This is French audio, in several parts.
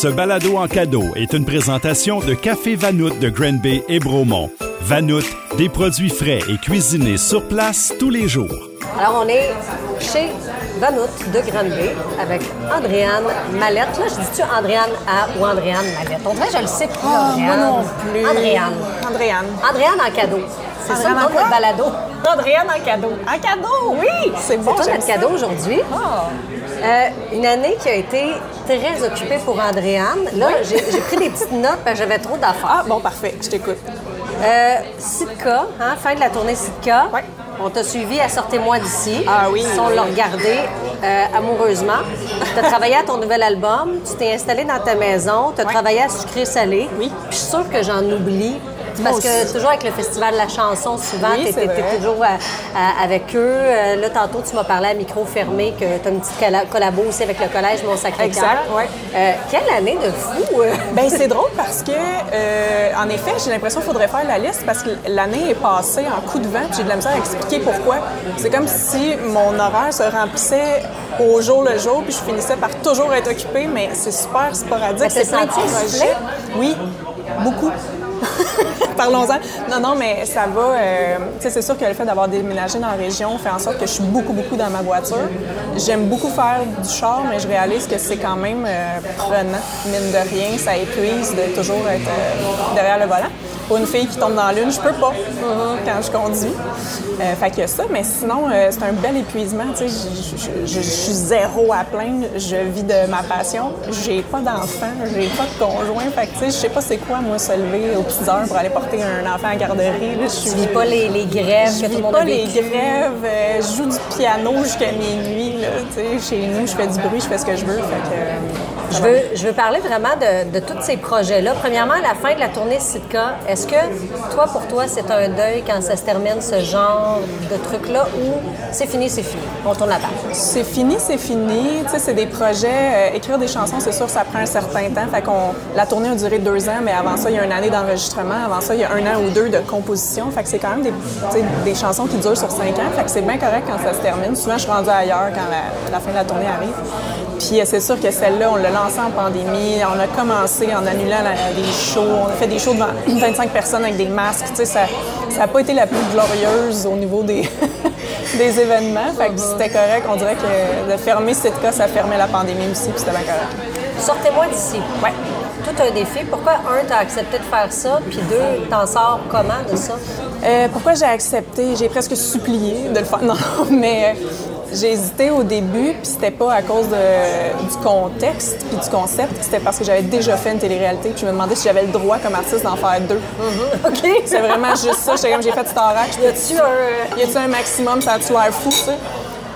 Ce balado en cadeau est une présentation de Café Vanout de Granby et Bromont. Vanout, des produits frais et cuisinés sur place tous les jours. Alors, on est chez Vanout de Granby avec Andréane Mallette. Là, je dis-tu Andréane A ou Andréane Mallette? On dirait que je le sais plus. Ah, moi non plus. Andréane. Andréane. Andréane en cadeau. C'est ça le nom de balado. Andréane en cadeau. En cadeau, oui! C'est bon, C'est toi notre cadeau aujourd'hui. Ah. Euh, une année qui a été très occupée pour Andréane. Là, j'ai j'ai pris des petites notes parce que j'avais trop d'affaires. Ah, bon, parfait, je t'écoute. Euh, Sitka, hein, fin de la tournée Sitka. Ouais. On t'a suivi à Sortez-moi d'ici. Ah oui. Si on l'a regardé euh, amoureusement. Tu as travaillé à ton nouvel album, tu t'es installé dans ta maison, tu as travaillé à Sucré Salé. Oui. Puis je suis sûre que j'en oublie. Parce que toujours avec le Festival de la chanson, souvent, Oui, tu toujours à- à- avec eux. Euh, là, tantôt, tu m'as parlé à micro fermé que tu as une petite colla- collabo aussi avec le Collège Mont-Sacré-Cœur. Ouais. Euh, quelle année de fou! euh. Ben c'est drôle parce que, euh, en effet, j'ai l'impression qu'il faudrait faire la liste parce que l'année est passée en coup de vent. J'ai de la misère à expliquer pourquoi. C'est comme si mon horaire se remplissait au jour le jour, puis je finissais par toujours être occupée, mais c'est super sporadique. T'as C'est plein de projets. Oui, beaucoup. Parlons-en. Non, non, mais ça va. euh, c'est sûr que le fait d'avoir déménagé dans la région fait en sorte que je suis beaucoup, beaucoup dans ma voiture. J'aime beaucoup faire du char, mais je réalise que c'est quand même euh, prenant, mine de rien. Ça épuise de toujours être euh, derrière le volant. Pour une fille qui tombe dans l'une, je peux pas quand je conduis. Euh, fait que ça, mais sinon, c'est un bel épuisement. Tu sais, je- suis zéro à plaindre. Je vis de ma passion. J'ai pas d'enfant, j'ai pas de conjoint. Fait que, je sais pas c'est quoi, moi, se lever aux petites heures pour aller porter un enfant à garderie. Là, je suis Tu vis pas les, les grèves je que tout vis le monde pas a les grèves, euh, je joue du piano jusqu'à minuit. Là, chez nous, je fais du bruit, je fais ce que je veux. Fait que, euh, Je veux, parler vraiment de, tous ces projets-là. Premièrement, à la fin de la tournée Sitka, est-ce que toi, pour toi, c'est un deuil quand ça se termine, ce genre de truc-là, ou c'est fini, c'est fini, on tourne la page? C'est fini, c'est fini. Tu sais, c'est des projets. euh, écrire des chansons, c'est sûr, ça prend un certain temps. Fait qu'on, la tournée a duré deux ans, mais avant ça, il y a une année d'enregistrement. Avant ça, il y a un an ou deux de composition. Fait que c'est quand même des, chansons qui durent sur cinq ans. Fait que c'est bien correct quand ça se termine. Souvent, je suis rendue ailleurs quand la fin de la tournée arrive. Puis euh, c'est sûr que celle-là, on l'a lancée en pandémie. On a commencé en annulant la- des shows. On a fait des shows devant 25 personnes avec des masques. Tu sais, ça n'a pas été la plus glorieuse au niveau des, des événements. Fait que c'était correct. On dirait que de fermer cette cas, ça fermait la pandémie aussi, puis c'était bien correct. Sortez-moi d'ici. Ouais. Tout un défi. Pourquoi, un, t'as accepté de faire ça, puis deux, t'en sors comment de ça? Euh, pourquoi j'ai accepté? J'ai presque supplié de le faire. Non, mais euh, j'ai hésité au début, puis c'était pas à cause de- du contexte puis du concept, c'était parce que j'avais déjà fait une télé-réalité, puis je me demandais si j'avais le droit comme artiste d'en faire deux. OK? C'est vraiment juste ça. J'étais comme, j'ai fait Starac, Y a-tu un. Y a-tu un maximum, ça a-tu l'air fou, ça?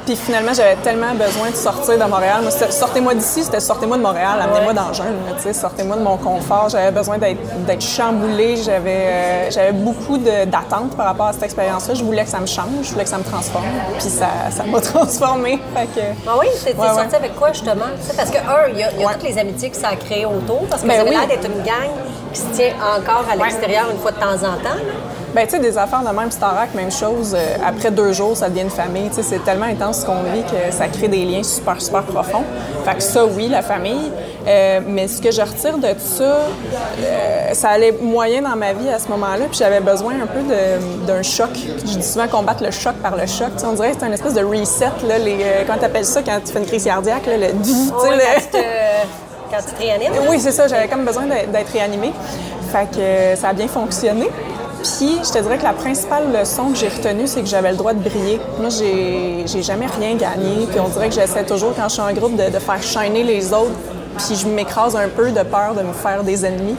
Puis finalement, j'avais tellement besoin de sortir de Montréal. Moi, sortez-moi d'ici, c'était sortez-moi de Montréal, amenez-moi dans le jeune, sortez-moi de mon confort. J'avais besoin d'être chamboulée. J'avais euh, j'avais beaucoup d'attentes par rapport à cette expérience-là. Je voulais que ça me change, je voulais que ça me transforme. Puis ça ça m'a transformée. Fait que... Ah oui, t'es Ouais, ouais. sorti avec quoi justement? Parce que, un, il y a, y toutes les amitiés que ça a créées autour, parce que Ben ça oui. l'air d'être une gang qui se tient encore à l'extérieur une fois de temps en temps. là. Ben, tu sais, des affaires de même Starac, même chose. euh, après deux jours, ça devient une famille. Tu sais, c'est tellement intense ce qu'on vit que ça crée des liens super, super profonds. Fait que ça, oui, la famille. Euh, mais ce que je retire de ça, euh, ça allait moyen dans ma vie à ce moment-là. Puis j'avais besoin un peu d'un choc. Je dis souvent combattre le choc par le choc. Tu sais, on dirait que c'est une espèce de reset. Là, les, comment t'appelles ça quand tu fais une crise cardiaque? Là, le, tu sais, le- quand, tu te, réanimes. oui, c'est ça. J'avais comme besoin d'être réanimée. Fait que ça a bien fonctionné. Puis, je te dirais que la principale leçon que j'ai retenue, c'est que j'avais le droit de briller. Moi, j'ai jamais rien gagné. Puis, on dirait que j'essaie toujours, quand je suis en groupe, de, faire shiner les autres. Puis, je m'écrase un peu de peur de me faire des ennemis.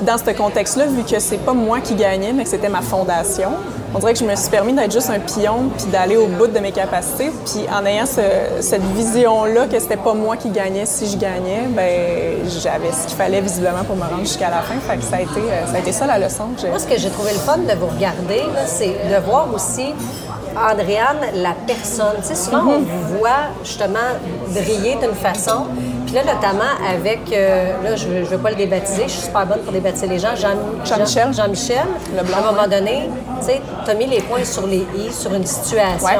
Puis, dans ce contexte-là, vu que c'est pas moi qui gagnais, mais que c'était ma fondation, on dirait que je me suis permis d'être juste un pion puis d'aller au bout de mes capacités. Puis en ayant ce- cette vision-là que c'était pas moi qui gagnais si je gagnais, ben j'avais ce qu'il fallait visiblement pour me rendre jusqu'à la fin. Fait que ça a été, euh, ça, a été ça la leçon que j'ai. Moi, ce que j'ai trouvé le fun de vous regarder, c'est de voir aussi Andréane, la personne. Tu sais, souvent, on vous voit justement briller d'une façon. Puis là, notamment avec, euh, là, je ne veux pas le débaptiser, je suis super bonne pour débaptiser les gens, Jean, Jean-Michel. Jean, michel Le blanc, à un moment donné, tu sais, tu as mis les points sur les i, sur une situation. Ouais.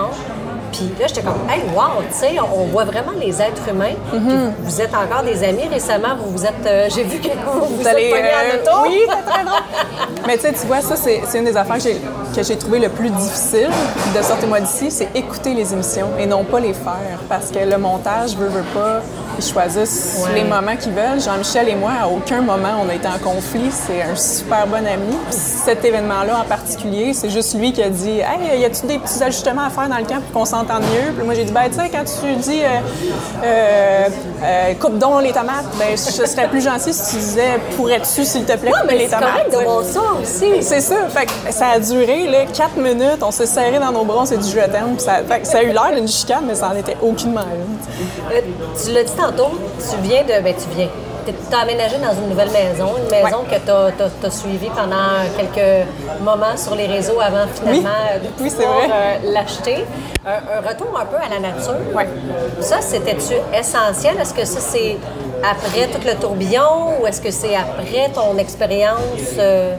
Puis là, j'étais comme, hey, wow, tu sais, on, voit vraiment les êtres humains. Mm-hmm. vous êtes encore des amis récemment. Vous vous êtes, euh, j'ai vu que vous vous, êtes allez, en euh, auto. Oui, c'est très drôle. Mais tu sais, tu vois, ça, c'est une des affaires que j'ai- que j'ai trouvé le plus difficile de Sortez-moi d'ici, c'est écouter les émissions et non pas les faire. Parce que le montage veut, veut pas, choisissent Ouais. les moments qu'ils veulent. Jean-Michel et moi, à aucun moment, on a été en conflit. C'est un super bon ami. Puis cet événement-là en particulier, c'est juste lui qui a dit Hey, y a-tu des petits ajustements à faire dans le camp pour qu'on s'entende mieux? Puis moi, j'ai dit Ben, tu sais, quand tu dis euh, euh, euh, coupe donc les tomates, ben, je serais plus gentil si tu disais Pourrais-tu, s'il te plaît, couper mais les tomates? de ça aussi. C'est ça. Fait que ça a duré là, 4 minutes. On s'est serré dans nos bras, on s'est dit je t'aime. Ça, ça a eu l'air d'une chicane, mais ça en était aucunement une. Tu l'as dit tantôt, tu viens de. Ben, tu viens. Tu as aménagé dans une nouvelle maison, une maison que tu as, suivie pendant quelques moments sur les réseaux avant finalement Oui. euh, de Oui, pouvoir euh, l'acheter. Un, un retour un peu à la nature. Ouais. Ça, c'était-tu essentiel? Est-ce que ça, c'est après tout le tourbillon ou est-ce que c'est après ton expérience euh,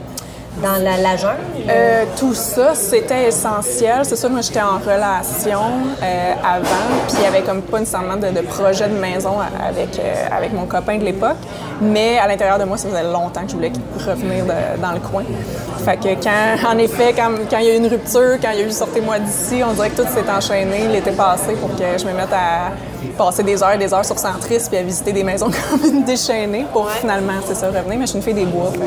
dans la, la jungle? Euh, tout ça, c'était essentiel. C'est sûr, moi, j'étais en relation euh, avant, puis il y avait comme pas nécessairement de, de projet de maison avec, euh, avec mon copain de l'époque. Mais à l'intérieur de moi, ça faisait longtemps que je voulais revenir dans le coin. Fait que quand, en effet, quand, quand il y a eu une rupture, quand il y a eu Sortez-moi d'ici, on dirait que tout s'est enchaîné l'été passé pour que je me mette à passer des heures et des heures sur Centris puis à visiter des maisons comme une déchaînée pour finalement, c'est ça, revenir. Mais je suis une fille des bois. Que...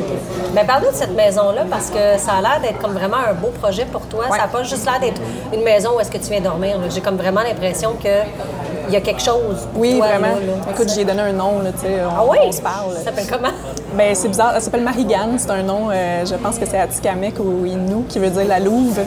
Mais parle-nous de cette maison-là parce que ça a l'air d'être comme vraiment un beau projet pour toi. Ouais. Ça n'a pas juste l'air d'être une maison où est-ce que tu viens dormir. J'ai comme vraiment l'impression que il y a quelque chose. pour Oui, toi, vraiment. là, là. Écoute, j'y ai donné un nom, là, tu sais. On, Ah oui? on se parle. Ça s'appelle comment? Ben, c'est bizarre. Elle s'appelle Marigan. C'est un nom, euh, je pense que c'est Atikamek ou Innu, qui veut dire la louve.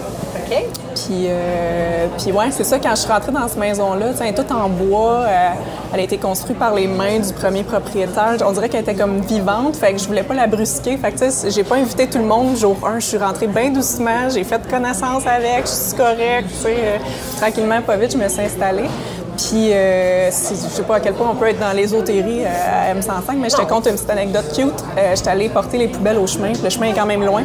OK. Puis, euh, puis ouais, c'est ça, quand je suis rentrée dans cette maison-là, elle est toute en bois. euh, elle a été construite par les mains du premier propriétaire. On dirait qu'elle était comme vivante, fait que je voulais pas la brusquer. Fait que, tu sais, j'ai pas invité tout le monde. Jour 1, je suis rentrée bien doucement. J'ai fait connaissance avec, je suis correcte, tu sais. euh, tranquillement, pas vite, je me suis installée. Puis, euh, je sais pas à quel point on peut être dans l'ésotérie euh, à M105, mais je te conte une petite anecdote cute. Euh, J'étais allée porter les poubelles au chemin, le chemin est quand même loin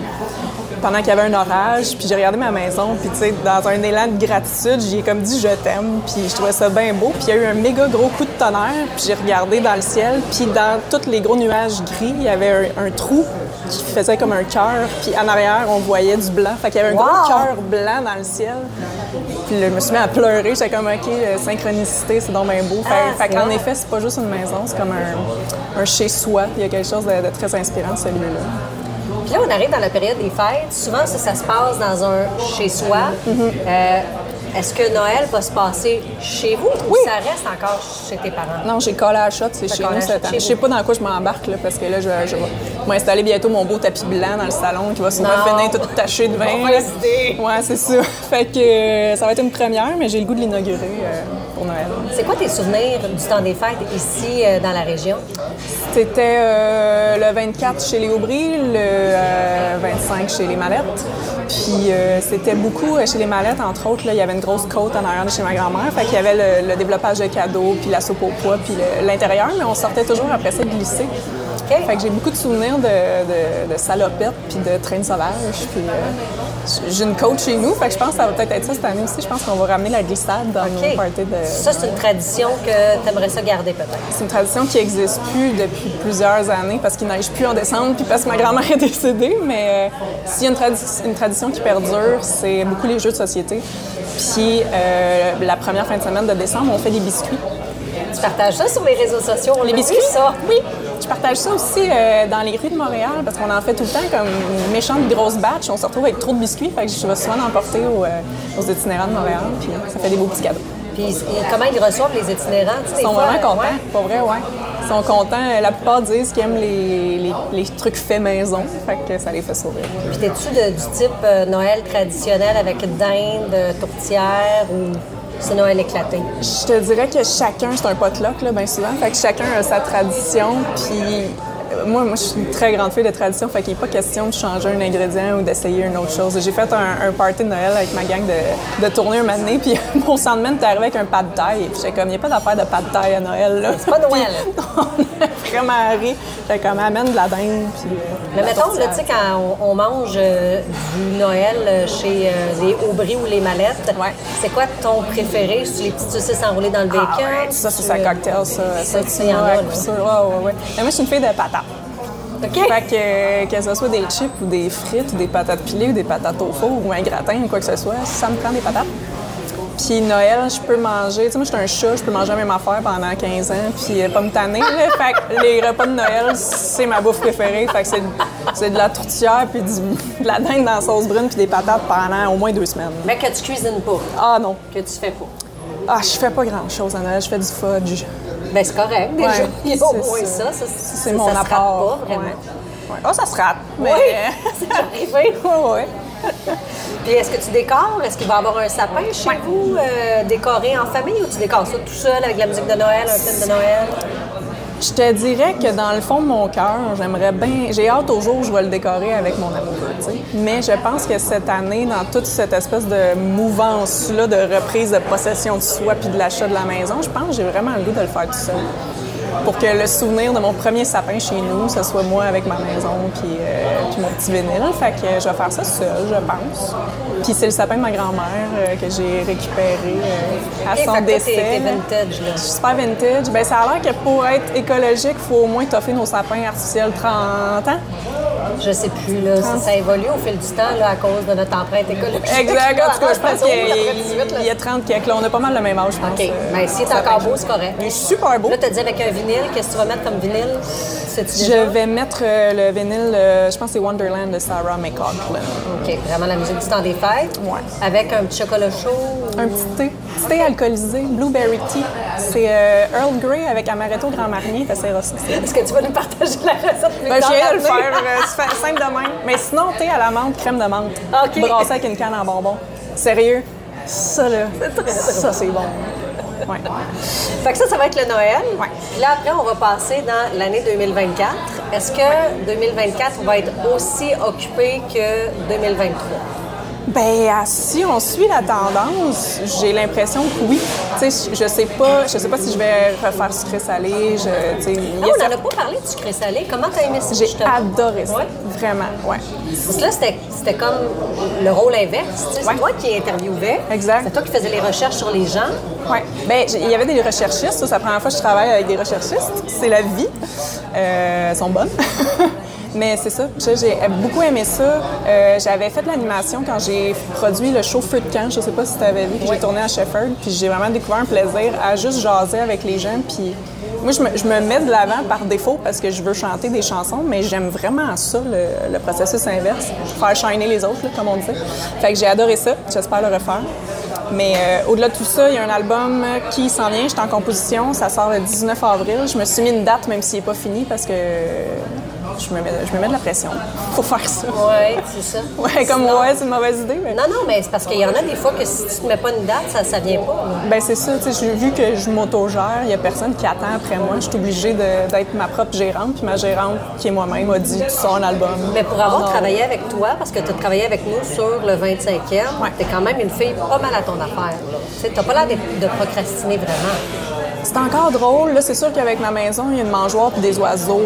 pendant qu'il y avait un orage, puis j'ai regardé ma maison, puis tu sais, dans un élan de gratitude, j'ai comme dit je t'aime, puis je trouvais ça bien beau, puis il y a eu un méga gros coup de tonnerre, puis j'ai regardé dans le ciel, puis dans tous les gros nuages gris, il y avait un, un trou qui faisait comme un cœur, puis en arrière, on voyait du blanc, fait qu'il y avait un Wow! gros cœur blanc dans le ciel. Puis là, je me suis mis à pleurer, j'étais comme OK, euh, synchronicité, c'est donc bien beau. Fait, Ah, fait qu'en effet, c'est pas juste une maison, c'est comme un, un chez-soi, il y a quelque chose de, de très inspirant de celui-là. Puis là, on arrive dans la période des fêtes. Souvent, ça, ça se passe dans un chez-soi. Euh, Est-ce que Noël va se passer chez vous ou ça reste encore chez tes parents? Non, j'ai collé à la shot, c'est chez nous cette année. Je sais pas dans quoi je m'embarque, là, parce que là, je, je vais m'installer bientôt mon beau tapis blanc dans le salon qui va sûrement finir tout taché de vin. Ouais, c'est ça. Fait que euh, ça va être une première, mais j'ai le goût de l'inaugurer euh, pour Noël. C'est quoi tes souvenirs du temps des fêtes ici euh, dans la région? C'était euh, le 24 chez les Aubry, le euh, 25 chez les Mallettes. Puis euh, c'était beaucoup chez les Mallettes, entre autres, là, il y avait une grosse côte en arrière de chez ma grand-mère. Fait qu'il y avait le, le développage de cadeaux, puis la soupe au pois, puis l'intérieur, mais on sortait toujours après ça glisser. Fait que j'ai beaucoup de souvenirs de, de, de salopettes puis de traînes sauvages. Puis euh, j'ai une côte chez nous, fait que je pense que ça va peut-être être ça cette année aussi. Je pense qu'on va ramener la glissade dans OK. nos parties de... Ça, c'est une tradition que tu aimerais ça garder peut-être. C'est une tradition qui n'existe plus depuis plusieurs années parce qu'il neige plus en décembre puis parce que ma grand-mère est décédée. Mais euh, s'il y a une, tradi- une tradition qui perdure, c'est beaucoup les jeux de société. Puis euh, la première fin de semaine de décembre, on fait des biscuits. Tu partages ça sur les réseaux sociaux? On Les biscuits, ça? Oui. Je partage ça aussi euh, dans les rues de Montréal parce qu'on en fait tout le temps comme une méchante grosse batch. On se retrouve avec trop de biscuits, fait que je vais souvent en porter aux, euh, aux itinérants de Montréal. Puis ça fait des beaux petits cadeaux. Puis et comment ils reçoivent les itinérants? Ils sont fois, vraiment contents. ouais. Pour vrai, ouais. Ils sont contents. La plupart disent qu'ils aiment les, les- les trucs faits maison. Fait que ça les fait sourire. Puis t'es-tu du type euh, Noël traditionnel avec dinde, tourtière ou c'est Noël éclaté? Je te dirais que chacun, c'est un potluck, là, bien souvent. Fait que chacun a sa tradition. Puis moi, moi, je suis une très grande fille de tradition, fait qu'il n'est pas question de changer un ingrédient ou d'essayer une autre chose. J'ai fait un, un, party de Noël avec ma gang de, de tourner un matin, puis mon sandman est arrivé avec un pas de taille. J'étais comme, il n'y a pas d'affaire de pas de taille à Noël, là. C'est pas Noël. on a vraiment ri. J'étais comme, amène de la dinde, puis... Mais mettons, tu sais, quand on, on mange euh, du Noël euh, chez euh, les Aubry ou les Mallettes, Ouais. c'est quoi ton préféré? C'est les petites saucisses enroulées dans le bacon? Ah ouais, ça, c'est sa cocktail, ça. Ça, tu il y en vois, a, à là. coup sûr. Ouais, ouais, ouais. Mais moi, je suis une fille de patates. OK. Fait que, que ce soit des chips ou des frites ou des patates pilées ou des patates au four ou un gratin ou quoi que ce soit, ça me prend des patates. Puis Noël, je peux manger, tu sais, moi, je suis un chat, je peux manger la même affaire pendant 15 ans, puis euh, pas me tanner. là. Fait que les repas de Noël, c'est ma bouffe préférée. Fait que c'est, c'est de la tourtière, puis du- de la dinde dans la sauce brune, puis des patates pendant au moins deux semaines. Mais que tu cuisines pas, Ah non. que tu fais pas. Ah, je fais pas grand-chose à Noël, je fais du fudge. Ben c'est correct, déjà. Ouais, Il y a au c'est moins ça. ça. Ça, C'est ça mon se rate pas, vraiment. Ouais. Ah, ça se rate. Mais... Oui, c'est arrivé. ouais, ouais. Puis est-ce que tu décores? Est-ce qu'il va y avoir un sapin chez Ouais. vous, euh, décoré en famille, ou tu décores ça tout seul avec la musique de Noël, un film de Noël? Je te dirais que dans le fond de mon cœur, j'aimerais bien. J'ai hâte au jour où je vais le décorer avec mon amoureux, tu sais. Mais je pense que cette année, dans toute cette espèce de mouvance-là de reprise de possession de soi puis de l'achat de la maison, je pense que j'ai vraiment le goût de le faire tout seul. Pour que le souvenir de mon premier sapin chez nous, ce soit moi avec ma maison puis, euh, puis mon petit vinyle. Fait que je vais faire ça seul, je pense. Puis c'est le sapin de ma grand-mère euh, que j'ai récupéré euh, à son fait décès. t'es- vintage, là. Je suis super vintage. Ben, ça a l'air que pour être écologique, il faut au moins toffer nos sapins artificiels 30 ans. Je sais plus, là. Ça, ça évolue au fil du temps, là, à cause de notre empreinte écologique. Exact. En tout cas, je pense qu'il y, a- 18, là. il y a 30 quelques. Là, on a pas mal le même âge, je pense. OK. euh, Mais s'il est sapin. encore beau, c'est correct. Il est super beau. Là, tu as dit avec un vinyle, qu'est-ce que tu vas mettre comme vinyle? Je vais mettre euh, le vinyle, euh, je pense que c'est Wonderland de Sarah McLachlan. OK. Vraiment la musique du temps des fêtes. Ouais. Avec un petit chocolat chaud. Un petit thé, thé alcoolisé, Blueberry Tea. C'est euh, Earl Grey avec Amaretto Grand Marnier. Ça. Est-ce que tu vas nous partager la recette plus Ben, je tard viens de le faire, euh, c'est simple de même. Mais sinon, thé à la menthe, crème de menthe. OK. Brassé avec une canne en bonbons. Sérieux? Ça, là, ça, c'est bon. Ouais. Fait que ça, ça va être le Noël. Ouais. Là, après, on va passer dans l'année 2024. Est-ce que 2024 va être aussi occupé que 2023? Ben, si on suit la tendance, j'ai l'impression que oui. Tu sais, je sais pas, je sais pas si je vais refaire sucré salé. Je, tu sais, Ah, on n'en a pas parlé du sucré salé. Comment t'as aimé ça? J'ai adoré ça. Ouais. Vraiment, ouais. Là, c'était comme le rôle inverse. tu sais. C'est toi qui interviewais. Exact. C'est toi qui faisais les recherches sur les gens. Ouais. Ben, il y avait des recherchistes. Ça, c'est la première fois que je travaille avec des recherchistes. C'est la vie. Euh, elles sont bonnes. Mais c'est ça. J'ai beaucoup aimé ça. Euh, J'avais fait de l'animation quand j'ai produit le show Feu de camp. Je sais pas si tu avais vu que j'ai tourné à Sheffield. Puis j'ai vraiment découvert un plaisir à juste jaser avec les gens. Puis moi, je me, je me mets de l'avant par défaut parce que je veux chanter des chansons, mais j'aime vraiment ça, le, le processus inverse. Faire shiner les autres, là, comme on disait. Fait que j'ai adoré ça. J'espère le refaire. Mais euh, au-delà de tout ça, il y a un album qui s'en vient. J'étais en composition. Ça sort le 19 avril. Je me suis mis une date, même s'il n'est pas fini, parce que je me mets, je me mets de la pression pour faire ça. Oui, c'est ça. Ouais, comme Sinon- ouais, c'est une mauvaise idée. Mais... Non, non, mais c'est parce qu'il y en a des fois que si tu te mets pas une date, ça, ça vient pas. Ben c'est ça, tu sais, j'ai vu que je m'autogère, il y a personne qui attend après moi. Je suis obligée d'être ma propre gérante, puis ma gérante, qui est moi-même, a dit tu sors un album. Mais pour avoir travaillé avec toi, parce que tu as travaillé avec nous sur le 25e, Ouais. tu es quand même une fille pas mal à ton affaire. Tu n'as pas l'air de, de procrastiner vraiment. C'est encore drôle, là, c'est sûr qu'avec ma maison, il y a une mangeoire puis des oiseaux.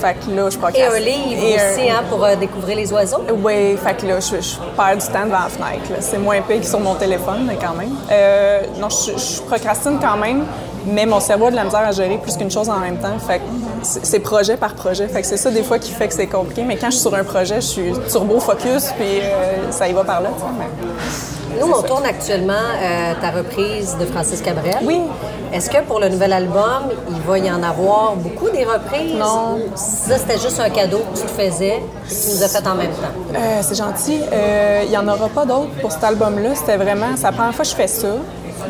Fait que là, je Et procrastine. un livre Et un- aussi hein, pour euh, découvrir les oiseaux. Oui, fait que là, je, je perds du temps devant la fenêtre. C'est moins pire que sur mon téléphone, mais quand même. Euh, non, je, je procrastine quand même, mais mon cerveau a de la misère à gérer plus qu'une chose en même temps. Fait que c'est projet par projet. Fait que c'est ça des fois qui fait que c'est compliqué. Mais quand je suis sur un projet, je suis turbo focus, puis euh, ça y va par là. Nous, on tourne actuellement euh, ta reprise de Francis Cabrel. Oui. Est-ce que pour le nouvel album, il va y en avoir beaucoup des reprises? Non. Ça, c'était juste un cadeau que tu te faisais et que tu nous as fait en même temps? Euh, c'est gentil. Euh, Il n'y en aura pas d'autres pour cet album-là. C'était vraiment... C'est la première fois que je fais ça.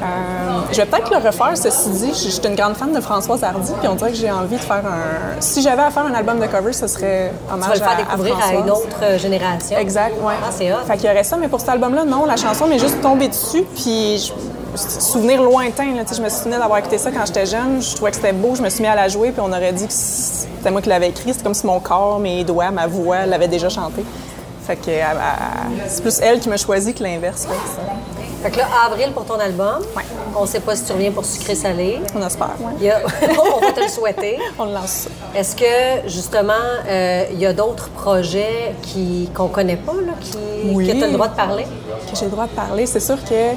Euh, je vais peut-être le refaire, ceci dit. Je je suis une grande fan de Françoise Hardy, puis on dirait que j'ai envie de faire un... Si j'avais à faire un album de cover, ce serait Tu hommage vas le faire à- à découvrir à, une autre euh, génération. Exact, ouais. Ah, c'est hot. Fait qu'il y aurait ça, mais pour cet album-là, non, la chanson m'est juste tombée dessus, puis souvenir lointain. Là, je me souvenais d'avoir écouté ça quand j'étais jeune. Je trouvais que c'était beau. Je me suis mis à la jouer, puis on aurait dit que c'était moi qui l'avais écrit. C'est comme si mon corps, mes doigts, ma voix l'avaient déjà chanté. Fait que c'est plus elle qui m'a choisi que l'inverse. Fait que là, avril pour ton album. Ouais. On sait pas si tu reviens pour sucré salé. On espère, a... on va te le souhaiter. On le lance ça. Est-ce que, justement, euh, il y a d'autres projets qui, qu'on connaît pas, là, qui, Oui. que tu as le droit de parler? que j'ai le droit de parler. C'est sûr que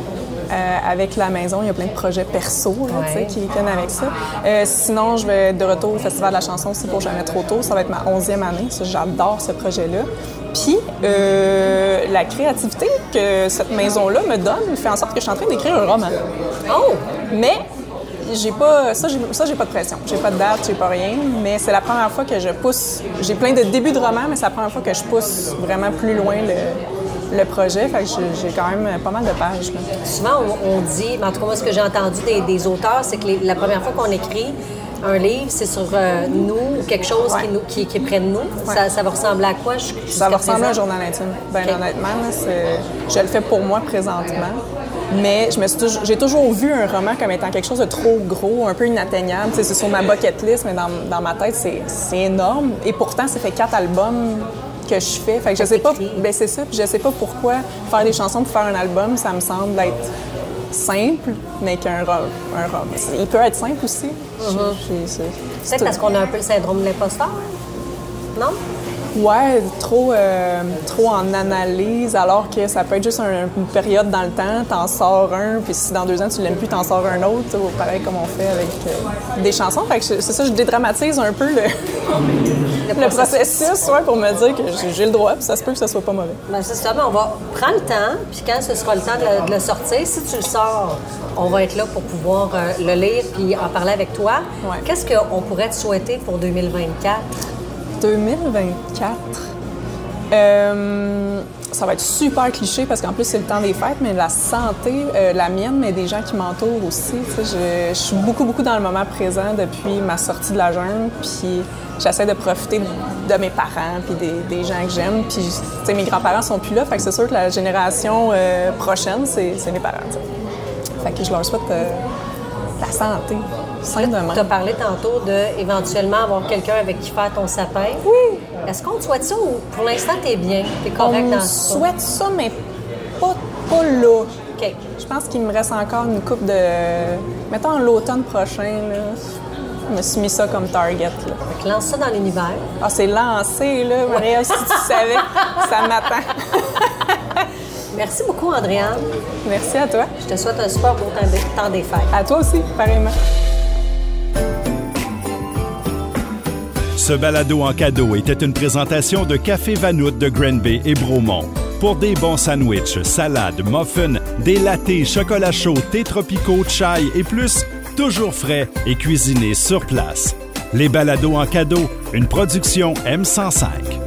euh, avec la maison, il y a plein de projets perso là, Ouais. qui viennent avec ça. Euh, sinon, je vais être de retour au Festival de la chanson aussi pour Jamais trop tôt. Ça va être ma 11e année. J'adore ce projet-là. Puis, euh, la créativité que cette maison-là me donne fait en sorte que je suis en train d'écrire un roman. Oh! Mais j'ai pas ça j'ai ça j'ai pas de pression. J'ai pas de date, j'ai pas rien, mais c'est la première fois que je pousse. J'ai plein de débuts de romans, mais c'est la première fois que je pousse vraiment plus loin le, le projet. Fait que j'ai quand même pas mal de pages. là. Souvent, on, on dit, en tout cas, moi, ce que j'ai entendu des, des auteurs, c'est que les- la première fois qu'on écrit un livre, c'est sur euh, nous ou quelque chose qui, nous- qui, qui est près de nous. Ça, ça va ressembler à quoi? ju- Ça va ressembler à un journal intime. Ok. honnêtement, là, je le fais pour moi présentement. Mais je me suis toujours- j'ai toujours vu un roman comme étant quelque chose de trop gros, un peu inatteignable. C'est sur ma bucket list, mais dans, dans ma tête, c'est énorme. Et pourtant, ça fait quatre albums que je fais. Fait que je sais pas, ben c'est ça. Puis je sais pas pourquoi faire des chansons pour faire un album, ça me semble être simple, mais qu'un ro- un roman. Il peut être simple aussi. C'est- c'est Peut-être parce qu'on a un peu le syndrome de l'imposteur. Non? Ouais, trop, euh, trop en analyse, alors que ça peut être juste un- une période dans le temps, t'en sors un, puis si dans deux ans tu l'aimes plus, t'en sors un autre, pareil comme on fait avec euh, des chansons. Fait que c'est ça, je dédramatise un peu le, le processus ouais, pour me dire que j'ai- le droit, puis ça se peut que ça soit pas mauvais. C'est ça, mais on va prendre le temps, puis quand ce sera le temps de le, de le sortir, si tu le sors, on va être là pour pouvoir euh, le lire puis en parler avec toi. Ouais. Qu'est-ce qu'on pourrait te souhaiter pour 2024? 2024. euh, ça va être super cliché parce qu'en plus c'est le temps des fêtes, mais la santé, euh, la mienne, mais des gens qui m'entourent aussi. Je, suis beaucoup, beaucoup dans le moment présent depuis ma sortie de la jungle, puis j'essaie de profiter de mes parents, puis des, gens que j'aime. Puis mes grands-parents sont plus là, fait que c'est sûr que la génération euh, prochaine, c'est mes parents. tu sais. Fait que je leur souhaite la santé, Tu as parlé tantôt de éventuellement avoir quelqu'un avec qui faire ton sapin. Oui. Est-ce qu'on te souhaite ça ou pour l'instant, tu es bien? Tu es correct On dans ça? souhaite ça, mais pas, pas là. OK. Je pense qu'il me reste encore une coupe de. Mettons l'automne prochain, là. Je me suis mis ça comme target. Là. Fait que lance ça dans l'univers. Ah, c'est lancé, là. Maria, si tu savais, ça m'attend. Merci beaucoup, Andréane. Merci à toi. Je te souhaite un super beau temps des fêtes. À toi aussi, pareillement. Ce balado en cadeau était une présentation de Café Vanout de Granby et Bromont. Pour des bons sandwichs, salades, muffins, des latés, chocolat chaud, thés tropicaux, chai et plus, toujours frais et cuisinés sur place. Les balados en cadeau, une production M105.